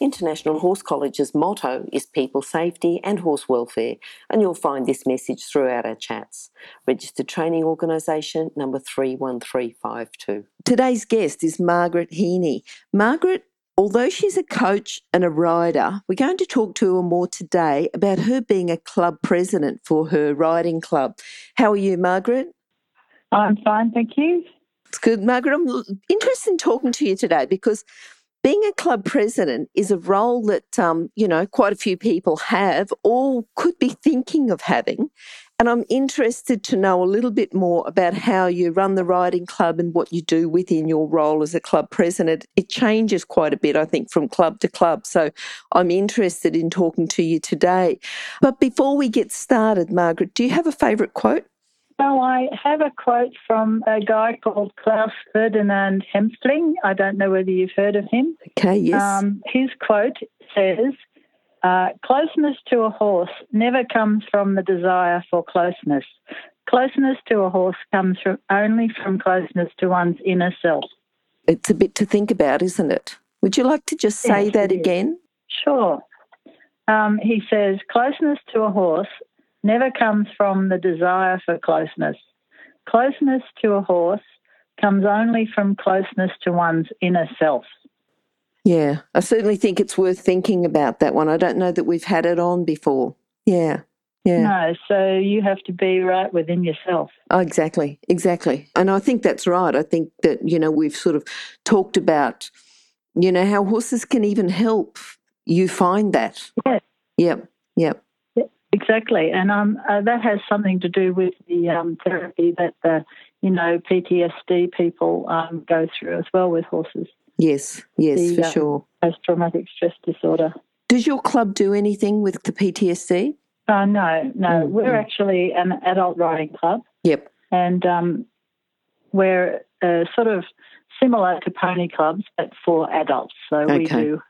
International Horse College's motto is people safety and horse welfare, and you'll find this message throughout our chats. Registered Training Organisation number 31352. Today's guest is Margaret Heaney. Margaret Although she's a coach and a rider, we're going to talk to her more today about her being a club president for her riding club. How are you, Margaret? I'm fine, thank you. It's good, Margaret. I'm interested in talking to you today because being a club president is a role that, um, you know, quite a few people have or could be thinking of having. And I'm interested to know a little bit more about how you run the riding club and what you do within your role as a club president. It changes quite a bit, I think, from club to club. So I'm interested in talking to you today. But before we get started, Margaret, do you have a favourite quote? Well, I have a quote from a guy called Klaus Ferdinand Hempfling. I don't know whether you've heard of him. Okay, yes. Um, his quote says, uh, Closeness to a horse never comes from the desire for closeness. Closeness to a horse comes from, only from closeness to one's inner self. It's a bit to think about, isn't it? Would you like to just say yes, that again? Sure. Um, he says, Closeness to a horse never comes from the desire for closeness. Closeness to a horse comes only from closeness to one's inner self. Yeah, I certainly think it's worth thinking about that one. I don't know that we've had it on before. Yeah. Yeah. No, so you have to be right within yourself. Oh, exactly, exactly. And I think that's right. I think that, you know, we've sort of talked about, you know, how horses can even help you find that. Yes. Yep, yep. Exactly, and um, uh, that has something to do with the um, therapy that the you know PTSD people um, go through as well with horses. Yes, yes, the, for um, sure. Post traumatic stress disorder. Does your club do anything with the PTSD? Uh, no, no. Mm-hmm. We're actually an adult riding club. Yep. And um, we're uh, sort of similar to pony clubs, but for adults. So okay. we do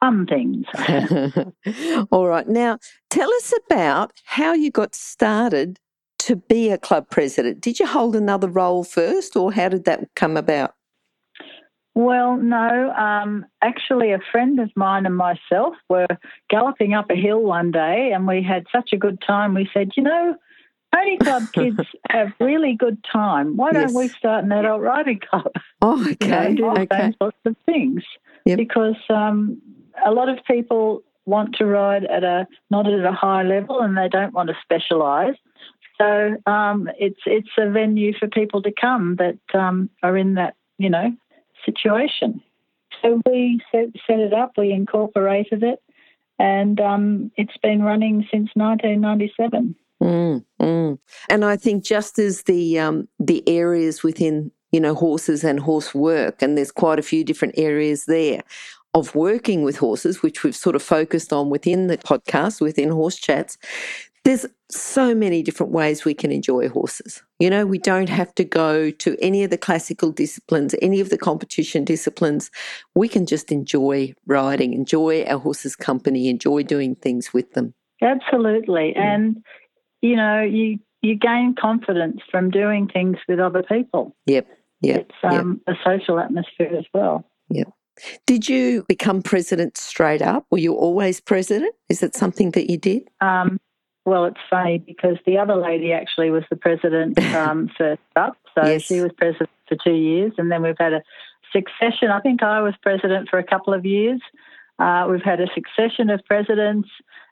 fun things. All right. Now, tell us about how you got started to be a club president. Did you hold another role first, or how did that come about? Well, no. Um, actually, a friend of mine and myself were galloping up a hill one day, and we had such a good time. We said, you know, Pony Club kids have really good time. Why don't we start an adult riding club? Oh, okay. You know, do the okay. same sorts of things. Yep. Because um, a lot of people want to ride at a not at a high level and they don't want to specialise. So um, it's it's a venue for people to come that um, are in that you know situation. So we set, set it up, we incorporated it, and um, it's been running since 1997. Mm, mm. And I think just as the um, the areas within you know horses and horse work, and there's quite a few different areas there of working with horses, which we've sort of focused on within the podcast, within Horse Chats, there's so many different ways we can enjoy horses. You know, we don't have to go to any of the classical disciplines, any of the competition disciplines. We can just enjoy riding, enjoy our horses' company, enjoy doing things with them. Absolutely. Mm. And, you know, you, you gain confidence from doing things with other people. Yep. Yep. It's um, yep. a social atmosphere as well. Yep. Did you become president straight up? Were you always president? Is it something that you did? Um, well, it's funny because the other lady actually was the president um, first up. So yes. she was president for two years, and then we've had a succession. I think I was president for a couple of years. Uh, we've had a succession of presidents,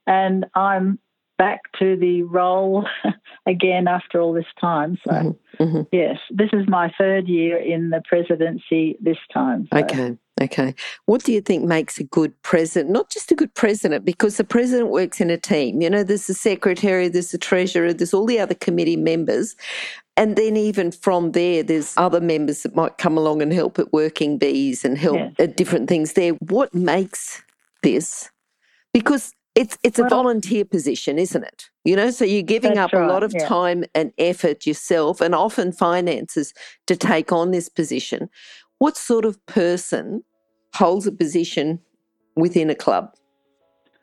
and I'm back to the role again after all this time. So, mm-hmm. Mm-hmm. yes, this is my third year in the presidency this time. So. Okay. Okay. What do you think makes a good president? Not just a good president, because the president works in a team. You know, there's the secretary, there's the treasurer, there's all the other committee members. And then even from there, there's other members that might come along and help at working bees and help yes. at different things there. What makes this? Because It's it's well, a volunteer position, isn't it? You know, so you're giving up right, a lot of yeah. time and effort yourself and often finances to take on this position. What sort of person holds a position within a club?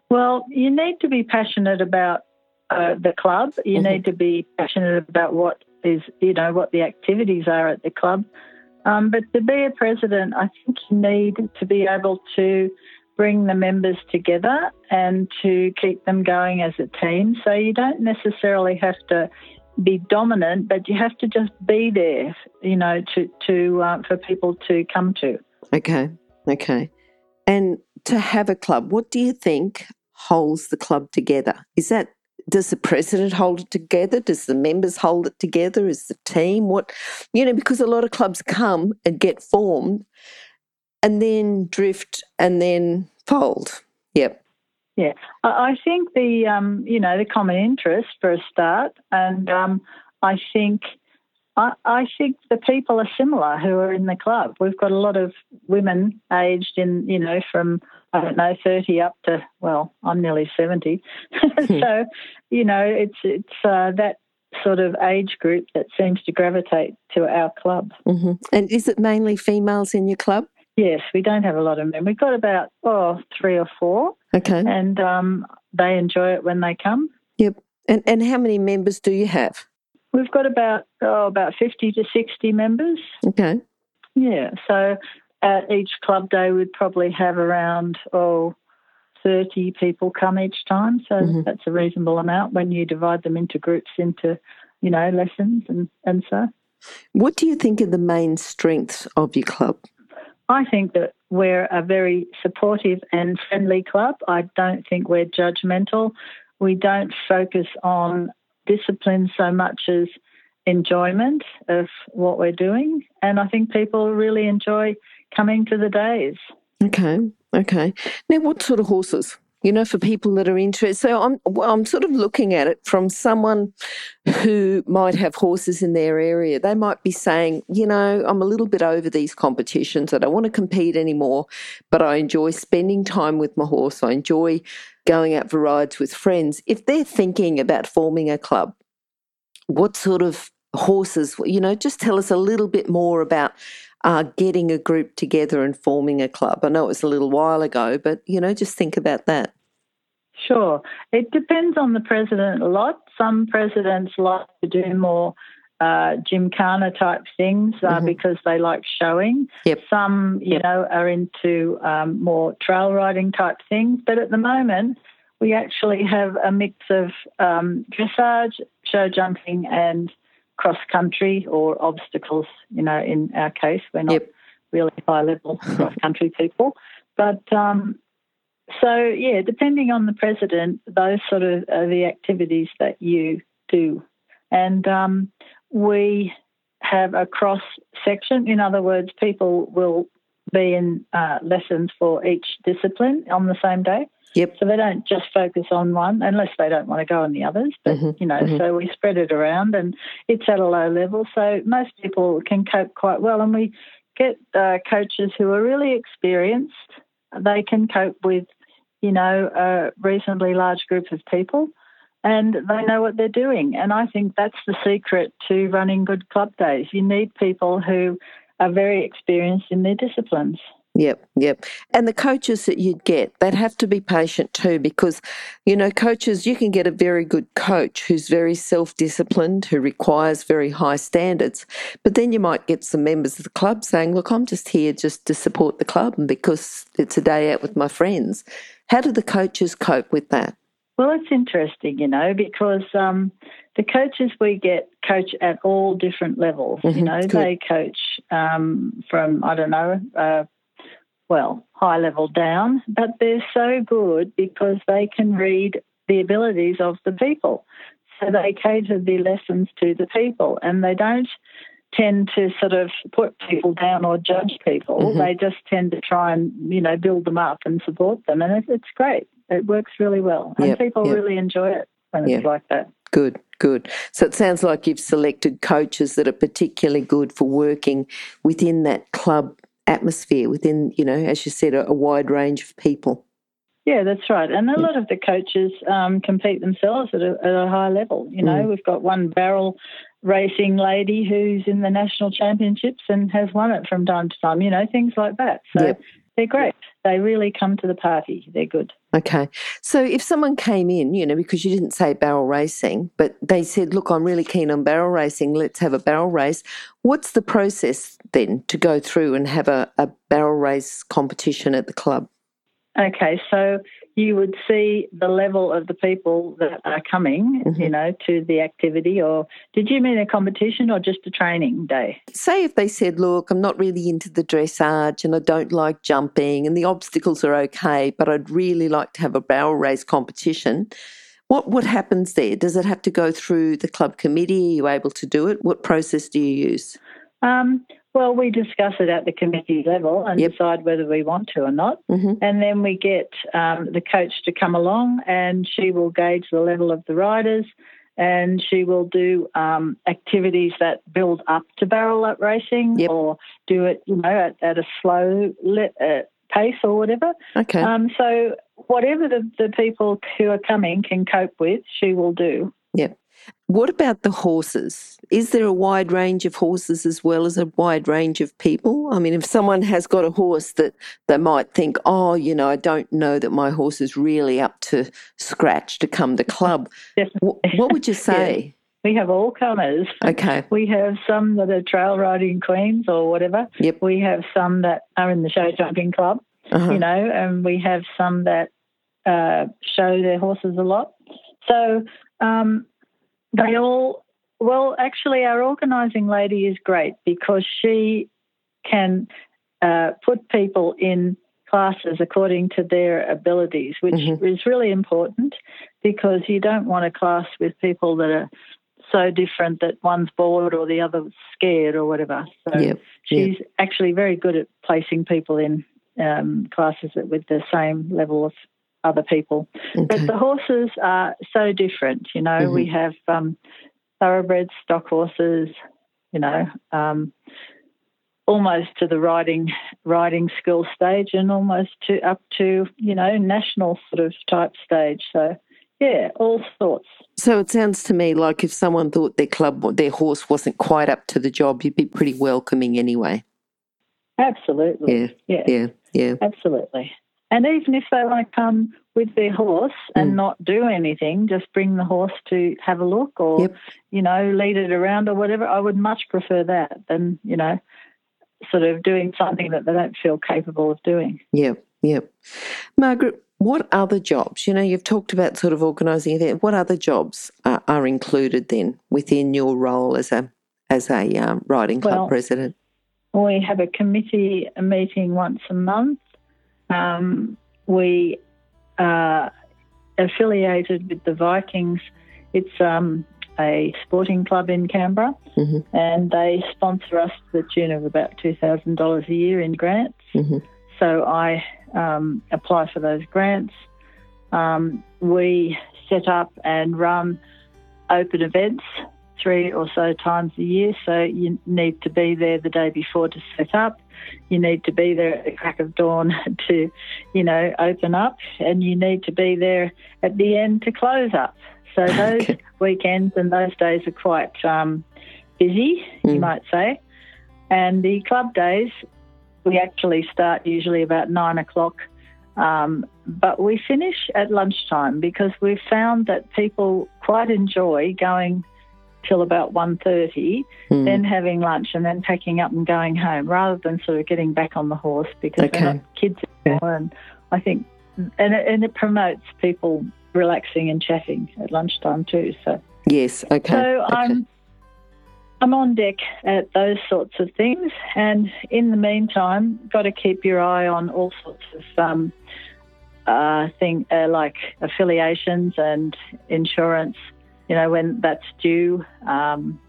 Well, you need to be passionate about uh, the club. You mm-hmm. need to be passionate about what is, you know, what the activities are at the club. Um, but to be a president, I think you need to be able to bring the members together and to keep them going as a team. So you don't necessarily have to be dominant, but you have to just be there, you know, to to uh, for people to come to. Okay, okay. And to have a club, what do you think holds the club together? Is that does the president hold it together? Does the members hold it together? Is the team what you know? Because a lot of clubs come and get formed, and then drift and then fold. Yep. Yeah, I think the um, you know the common interest for a start, and um, I think I, I, think the people are similar who are in the club. We've got a lot of women aged in you know from I don't know thirty up to well I'm nearly seventy, hmm. so you know it's it's uh, that sort of age group that seems to gravitate to our club. Mm-hmm. And is it mainly females in your club? Yes, we don't have a lot of men. We've got about oh three or four. Okay. And um, they enjoy it when they come. Yep. And and how many members do you have? We've got about oh about fifty to sixty members. Okay. Yeah. So at each club day, we'd probably have around oh 30 people come each time. So mm-hmm. that's a reasonable amount when you divide them into groups into, you know, lessons and, and so. What do you think are the main strengths of your club? I think that we're a very supportive and friendly club. I don't think we're judgmental. We don't focus on discipline so much as enjoyment of what we're doing. And I think people really enjoy coming to the days. Okay, okay. Now, what sort of horses? You know, for people that are interested. So I'm, I'm sort of looking at it from someone who might have horses in their area. They might be saying, you know, I'm a little bit over these competitions. I don't want to compete anymore, but I enjoy spending time with my horse. I enjoy going out for rides with friends. If they're thinking about forming a club, what sort of horses, you know, just tell us a little bit more about uh, getting a group together and forming a club? I know it was a little while ago, but you know, just think about that. Sure. It depends on the president a lot. Some presidents like to do more uh, gymkhana type things uh, mm-hmm. because they like showing. Yep. Some, you yep. know, are into um, more trail riding type things. But at the moment, we actually have a mix of um, dressage, show jumping, and cross country or obstacles. You know, in our case, we're not yep. really high level cross country people, but um, so yeah, depending on the president, those sort of are the activities that you do, and um, we have a cross section. In other words, people will be in uh, lessons for each discipline on the same day. Yep. So they don't just focus on one unless they don't want to go on the others. But, mm-hmm. you know, mm-hmm. so we spread it around and it's at a low level. So most people can cope quite well. And we get uh, coaches who are really experienced. They can cope with, you know, a reasonably large group of people and they know what they're doing. And I think that's the secret to running good club days. You need people who are very experienced in their disciplines. Yep, yep. And the coaches that you'd get, they'd have to be patient too because, you know, coaches, you can get a very good coach who's very self disciplined, who requires very high standards. But then you might get some members of the club saying, look, I'm just here just to support the club and because it's a day out with my friends. How do the coaches cope with that? Well, it's interesting, you know, because um, the coaches we get coach at all different levels. Mm-hmm, you know, good. they coach um, from, I don't know, uh, well, high level down, but they're so good because they can read the abilities of the people. So they cater the lessons to the people and they don't tend to sort of put people down or judge people. Mm-hmm. They just tend to try and, you know, build them up and support them. And it's great. It works really well. And yep, people yep. really enjoy it when yep. it's like that. Good, good. So it sounds like you've selected coaches that are particularly good for working within that club atmosphere within, you know, as you said, a, a wide range of people. Yeah, that's right. And a lot of the coaches um, compete themselves at a, at a, high level. You know, mm. we've got one barrel racing lady who's in the national championships and has won it from time to time. You know, things like that. So yep. they're great. They really come to the party. They're good. Okay. So if someone came in, you know, because you didn't say barrel racing, but they said, look, I'm really keen on barrel racing, let's have a barrel race. What's the process then to go through and have a, a barrel race competition at the club? Okay, so you would see the level of the people that are coming, mm-hmm. you know, to the activity. Or did you mean a competition or just a training day? Say if they said, "Look, I'm not really into the dressage, and I don't like jumping, and the obstacles are okay, but I'd really like to have a barrel race competition." What what happens there? Does it have to go through the club committee? Are you able to do it? What process do you use? Um, well, we discuss it at the committee level and yep. decide whether we want to or not. Mm-hmm. And then we get um, the coach to come along and she will gauge the level of the riders and she will do um, activities that build up to barrel up racing yep. or do it, you know, at, at a slow uh, pace or whatever. Okay. Um, so whatever the, the people who are coming can cope with, she will do. Yep. What about the horses? Is there a wide range of horses as well as a wide range of people? I mean, if someone has got a horse that they might think, oh, you know, I don't know that my horse is really up to scratch to come to club, what, what would you say? yeah. We have all comers. Okay. We have some that are trail riding queens or whatever. Yep. We have some that are in the show jumping club, uh-huh. you know, and we have some that uh, show their horses a lot. So um, they all, well, actually, our organising lady is great because she can uh, put people in classes according to their abilities, which mm-hmm. is really important because you don't want a class with people that are so different that one's bored or the other's scared or whatever. So yep. she's yep. actually very good at placing people in um, classes that with the same level of other people. Okay. But the horses are so different. You know, mm-hmm. we have um, thoroughbred stock horses. You know, um, almost to the riding riding school stage, and almost to up to you know national sort of type stage. So yeah, all sorts. So it sounds to me like if someone thought their club, their horse wasn't quite up to the job, you'd be pretty welcoming anyway. Absolutely. Yeah. Yeah. Yeah. yeah. Absolutely. And even if they want to come with their horse and mm. not do anything, just bring the horse to have a look or, yep. you know, lead it around or whatever, I would much prefer that than, you know, sort of doing something that they don't feel capable of doing. Yep, yep. Margaret, what other jobs? You know, you've talked about sort of organising events. What other jobs are, are, included then within your role as a as a um, riding club well, president? We have a committee meeting once a month um, we are affiliated with the Vikings. It's um, a sporting club in Canberra, mm-hmm. and they sponsor us to the tune of about $2,000 a year in grants. Mm-hmm. So I um, apply for those grants. Um, we set up and run open events three or so times a year, so you need to be there the day before to set up. You need to be there at the crack of dawn to, you know, open up, and you need to be there at the end to close up. So those okay. weekends and those days are quite um, busy, mm. you might say. And the club days, we actually start usually about nine o'clock, um, but we finish at lunchtime because we've found that people quite enjoy going till about 1.30, mm. then having lunch and then packing up and going home rather than sort of getting back on the horse because okay. we're not kids anymore. And I think, and it, and it promotes people relaxing and chatting at lunchtime too. So Yes, okay. So okay. I'm I'm on deck at those sorts of things, and in the meantime, got to keep your eye on all sorts of um, uh, thing uh, like affiliations and insurance you know, when that's due. Um,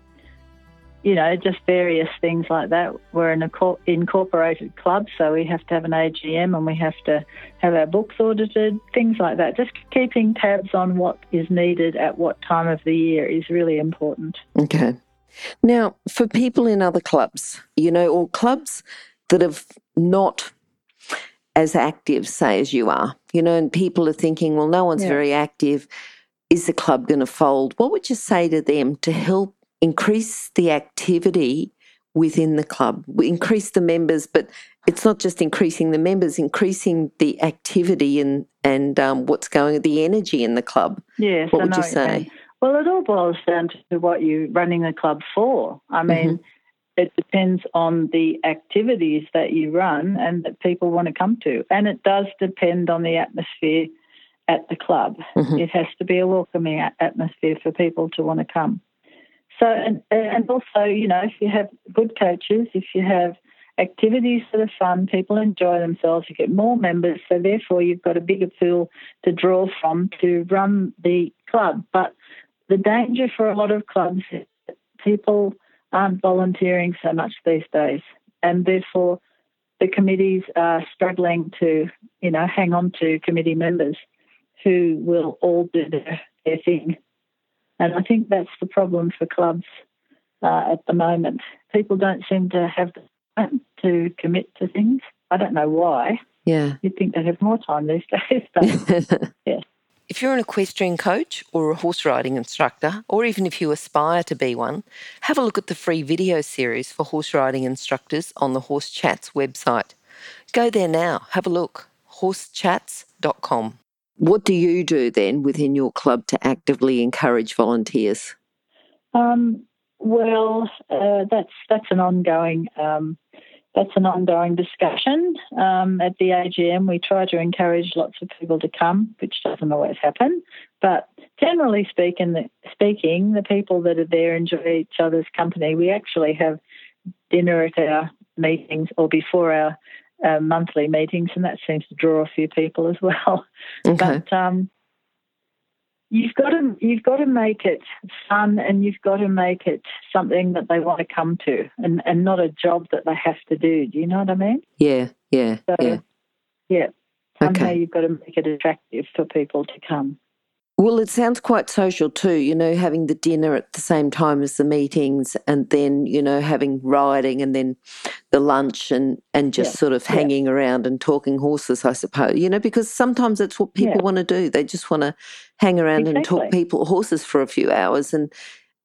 you know, just various things like that. We're an incorporated club, so we have to have an AGM and we have to have our books audited, things like that. Just keeping tabs on what is needed at what time of the year is really important. Okay. Now, for people in other clubs, you know, or clubs that have not as active, say, as you are, you know, and people are thinking, well, no one's yeah. very active. Is the club going to fold? What would you say to them to help increase the activity within the club, increase the members, but it's not just increasing the members, increasing the activity and and um, what's going, the energy in the club. Yes, what would you say? Well, it all boils down to what you're running the club for. I mean, mm-hmm. it depends on the activities that you run and that people want to come to, and it does depend on the atmosphere at the club. Mm-hmm. It has to be a welcoming atmosphere for people to want to come. So, and, and also, you know, if you have good coaches, if you have activities that are fun, people enjoy themselves, you get more members, so therefore you've got a bigger pool to draw from to run the club. But the danger for a lot of clubs is that people aren't volunteering so much these days, and therefore the committees are struggling to, you know, hang on to committee members who will all do their, their thing. And I think that's the problem for clubs uh, at the moment. People don't seem to have the time to commit to things. I don't know why. Yeah. You'd think they'd have more time these days, but yeah. If you're an equestrian coach or a horse riding instructor, or even if you aspire to be one, have a look at the free video series for horse riding instructors on the Horse Chats website. Go there now, have a look. horsechats.com. What do you do then within your club to actively encourage volunteers? Um, well, uh, that's that's an ongoing um, that's an ongoing discussion. Um, at the AGM, we try to encourage lots of people to come, which doesn't always happen. But generally speaking, the, speaking, the people that are there enjoy each other's company. We actually have dinner at our meetings or before our uh, monthly meetings, and that seems to draw a few people as well. Okay. But um, you've got to you've got to make it fun, and you've got to make it something that they want to come to, and and not a job that they have to do. Do you know what I mean? Yeah, yeah, so, yeah. Yeah. Somehow okay. you've got to make it attractive for people to come. Well, it sounds quite social too, you know, having the dinner at the same time as the meetings and then, you know, having riding and then the lunch and, and just yeah. sort of hanging yeah. around and talking horses, I suppose, you know, because sometimes that's what people yeah. want to do. They just want to hang around exactly. and talk people horses for a few hours. And,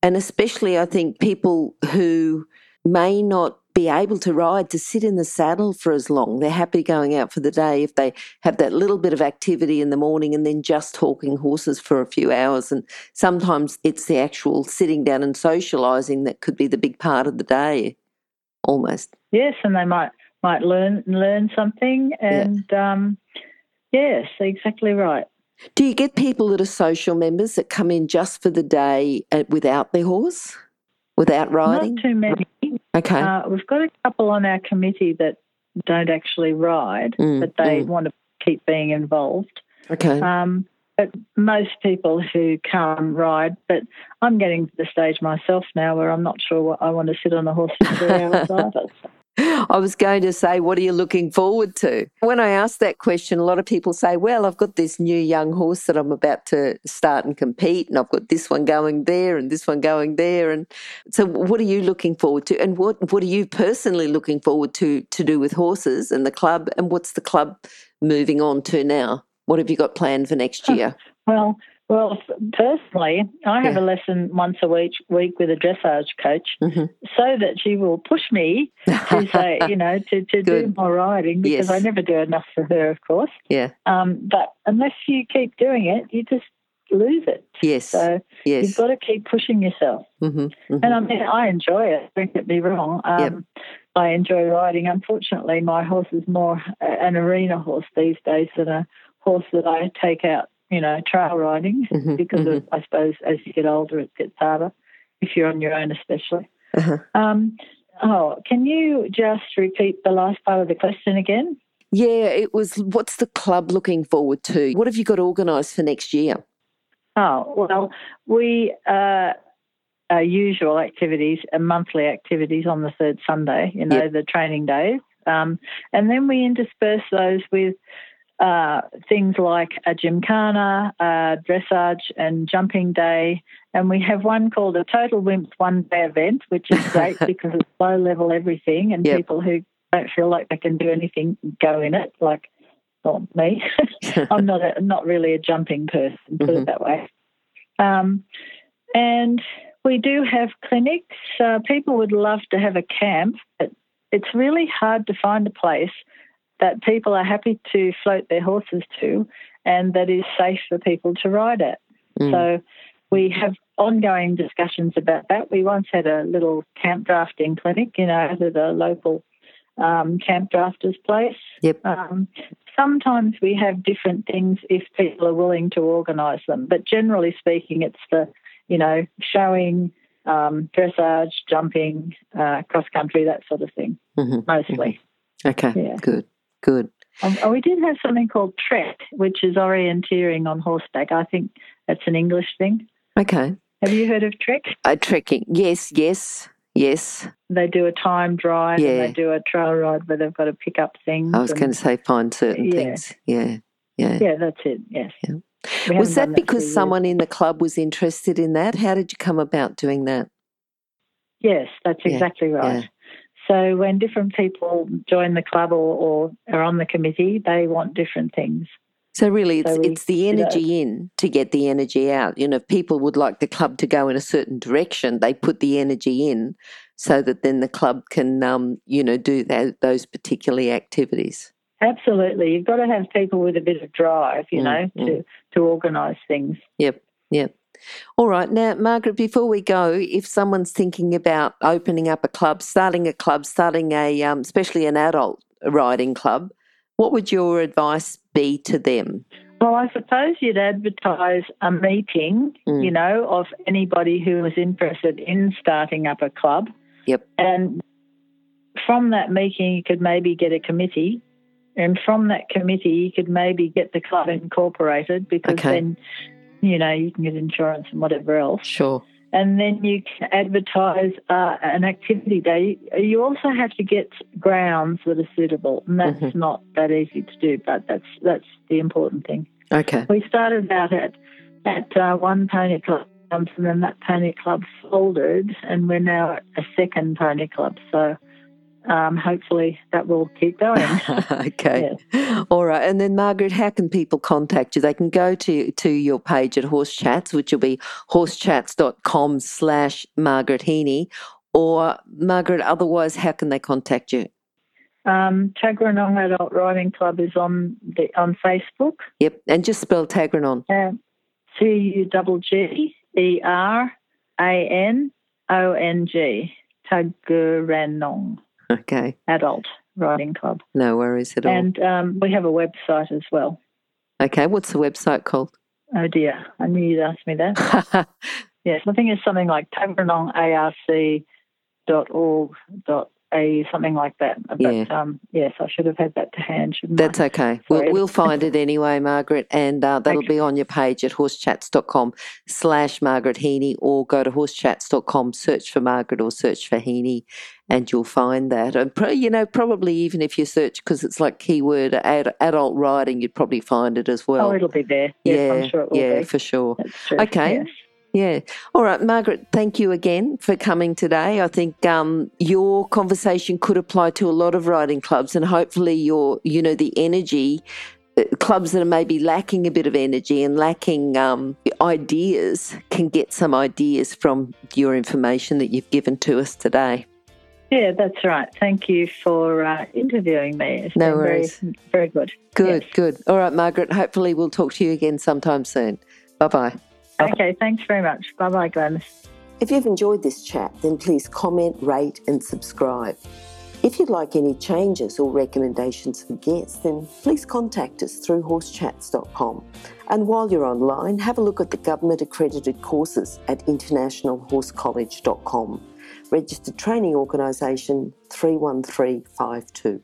and especially I think people who may not be able to ride, to sit in the saddle for as long. They're happy going out for the day if they have that little bit of activity in the morning and then just talking horses for a few hours. And sometimes it's the actual sitting down and socialising that could be the big part of the day, almost. Yes, and they might might learn learn something. And yeah. um, yes, exactly right. Do you get people that are social members that come in just for the day uh, without their horse, without riding? Not too many. Okay. Uh, we've got a couple on our committee that don't actually ride, mm, but they mm. want to keep being involved. Okay. Um, but most people who come ride, but I'm getting to the stage myself now where I'm not sure what I want to sit on the horse for three hours either. I was going to say, what are you looking forward to? When I ask that question, a lot of people say, well, I've got this new young horse that I'm about to start and compete, and I've got this one going there and this one going there. And so, what are you looking forward to? And what, what are you personally looking forward to to do with horses and the club? And what's the club moving on to now? What have you got planned for next year? Well, well, personally, I have yeah. a lesson once a week week with a dressage coach, mm-hmm. so that she will push me to say, you know, to, to do more riding because yes. I never do enough for her, of course. Yeah. Um, but unless you keep doing it, you just lose it. Yes. So yes. you've got to keep pushing yourself. Mm-hmm. Mm-hmm. And I mean, I enjoy it. Don't get me wrong. Um, yep. I enjoy riding. Unfortunately, my horse is more an arena horse these days than a horse that I take out you know, trail riding mm-hmm, because mm-hmm. Of, I suppose as you get older, it gets harder if you're on your own, especially. Uh-huh. Um, oh, can you just repeat the last part of the question again? Yeah, it was what's the club looking forward to? What have you got organised for next year? Oh, well, we, uh, our usual activities and monthly activities on the third Sunday, you know, yep. the training days. Um, and then we intersperse those with uh, things like a gymkhana, a dressage, and jumping day. And we have one called a Total Wimps One Day event, which is great because it's low level everything, and yep. people who don't feel like they can do anything go in it, like Well, me. I'm not a, not really a jumping person, put mm-hmm. it that way. Um, and we do have clinics. Uh, people would love to have a camp, but it's really hard to find a place that people are happy to float their horses to and that is safe for people to ride at. Mm. So we have ongoing discussions about that. We once had a little camp drafting clinic, you know, at a local um, camp drafters place. Yep. Um, sometimes we have different things if people are willing to organise them, but generally speaking, it's the, you know, showing, um, dressage, jumping, uh, cross country, that sort of thing, mm-hmm. mostly. Mm-hmm. Okay, yeah. good, good. Um, we did have something called TREC, which is orienteering on horseback. I think that's an English thing. Okay. Have you heard of TREC? Uh, trekking, yes, yes, yes. They do a time drive yeah. and they do a trail ride where they've got to pick up things. I was going to say find certain yeah. things. Yeah, yeah. Yeah, that's it, yes. Yeah. Was that because that someone in the club was interested in that? How did you come about doing that? Yes, that's exactly right. So when different people join the club or, or are on the committee, they want different things. So really, it's so it's the energy in to get the energy out. You know, if people would like the club to go in a certain direction, they put the energy in, so that then the club can, um, you know, do that, those particular activities. Absolutely, you've got to have people with a bit of drive, you mm, know, mm. to to organise things. Yep, yep. All right. Now, Margaret, before we go, if someone's thinking about opening up a club, starting a club, starting a, um, especially an adult riding club, what would your advice be to them? Well, I suppose you'd advertise a meeting, mm. you know, of anybody who was interested in starting up a club. Yep. And from that meeting, you could maybe get a committee. And from that committee, you could maybe get the club incorporated because okay. then you know, you can get insurance and whatever else. Sure. And then you can advertise uh, an activity day. You also have to get grounds that are suitable, and that's mm-hmm. not that easy to do, but that's that's the important thing. Okay. We started out at at uh, one pony club, and then that pony club folded, and we're now at a second pony club. So um, hopefully that will keep going. okay. Yeah. All right. And then, Margaret, how can people contact you? They can go to, to your page at Horse Chats, which will be horsechats.com slash Margaret Heaney. Or, Margaret, otherwise, how can they contact you? Um, Tuggeranong Adult Riding Club is on the on Facebook. Yep, and just spell Tuggeranong. Uh, T U G G E R A N O N G. Tuggeranong. Okay. Adult Riding Club. No worries at all. And um, we have a website as well. Okay, what's the website called? Oh dear, I knew you'd ask me that. yes, I think it's something like tuggeranongarc.org.au a something like that. But yeah. um, yes, I should have had that to hand. That's I? okay. We'll, we'll, find it anyway, Margaret, and uh, that'll be on your page at horsechats.com slash Margaret Heaney, or go to horsechats.com, search for Margaret or search for Heaney, and you'll find that. And pro- you know, probably even if you search because it's like keyword ad- adult riding, you'd probably find it as well. Oh, it'll be there. Yes, yeah, sure it yeah, be. for sure. Okay. Yes. Yeah. All right, Margaret, thank you again for coming today. I think um, your conversation could apply to a lot of riding clubs and hopefully your, you know, the energy, uh, clubs that are maybe lacking a bit of energy and lacking um, ideas can get some ideas from your information that you've given to us today. Yeah, that's right. Thank you for uh, interviewing me. It's no worries. Very, very good. Good, yes. good. All right, Margaret. Hopefully, we'll talk to you again sometime soon. Bye bye. Okay, thanks very much. Bye bye, Glenn. If you've enjoyed this chat, then please comment, rate, and subscribe. If you'd like any changes or recommendations for guests, then please contact us through horsechats.com. And while you're online, have a look at the government accredited courses at internationalhorsecollege.com. Registered Training Organisation 31352.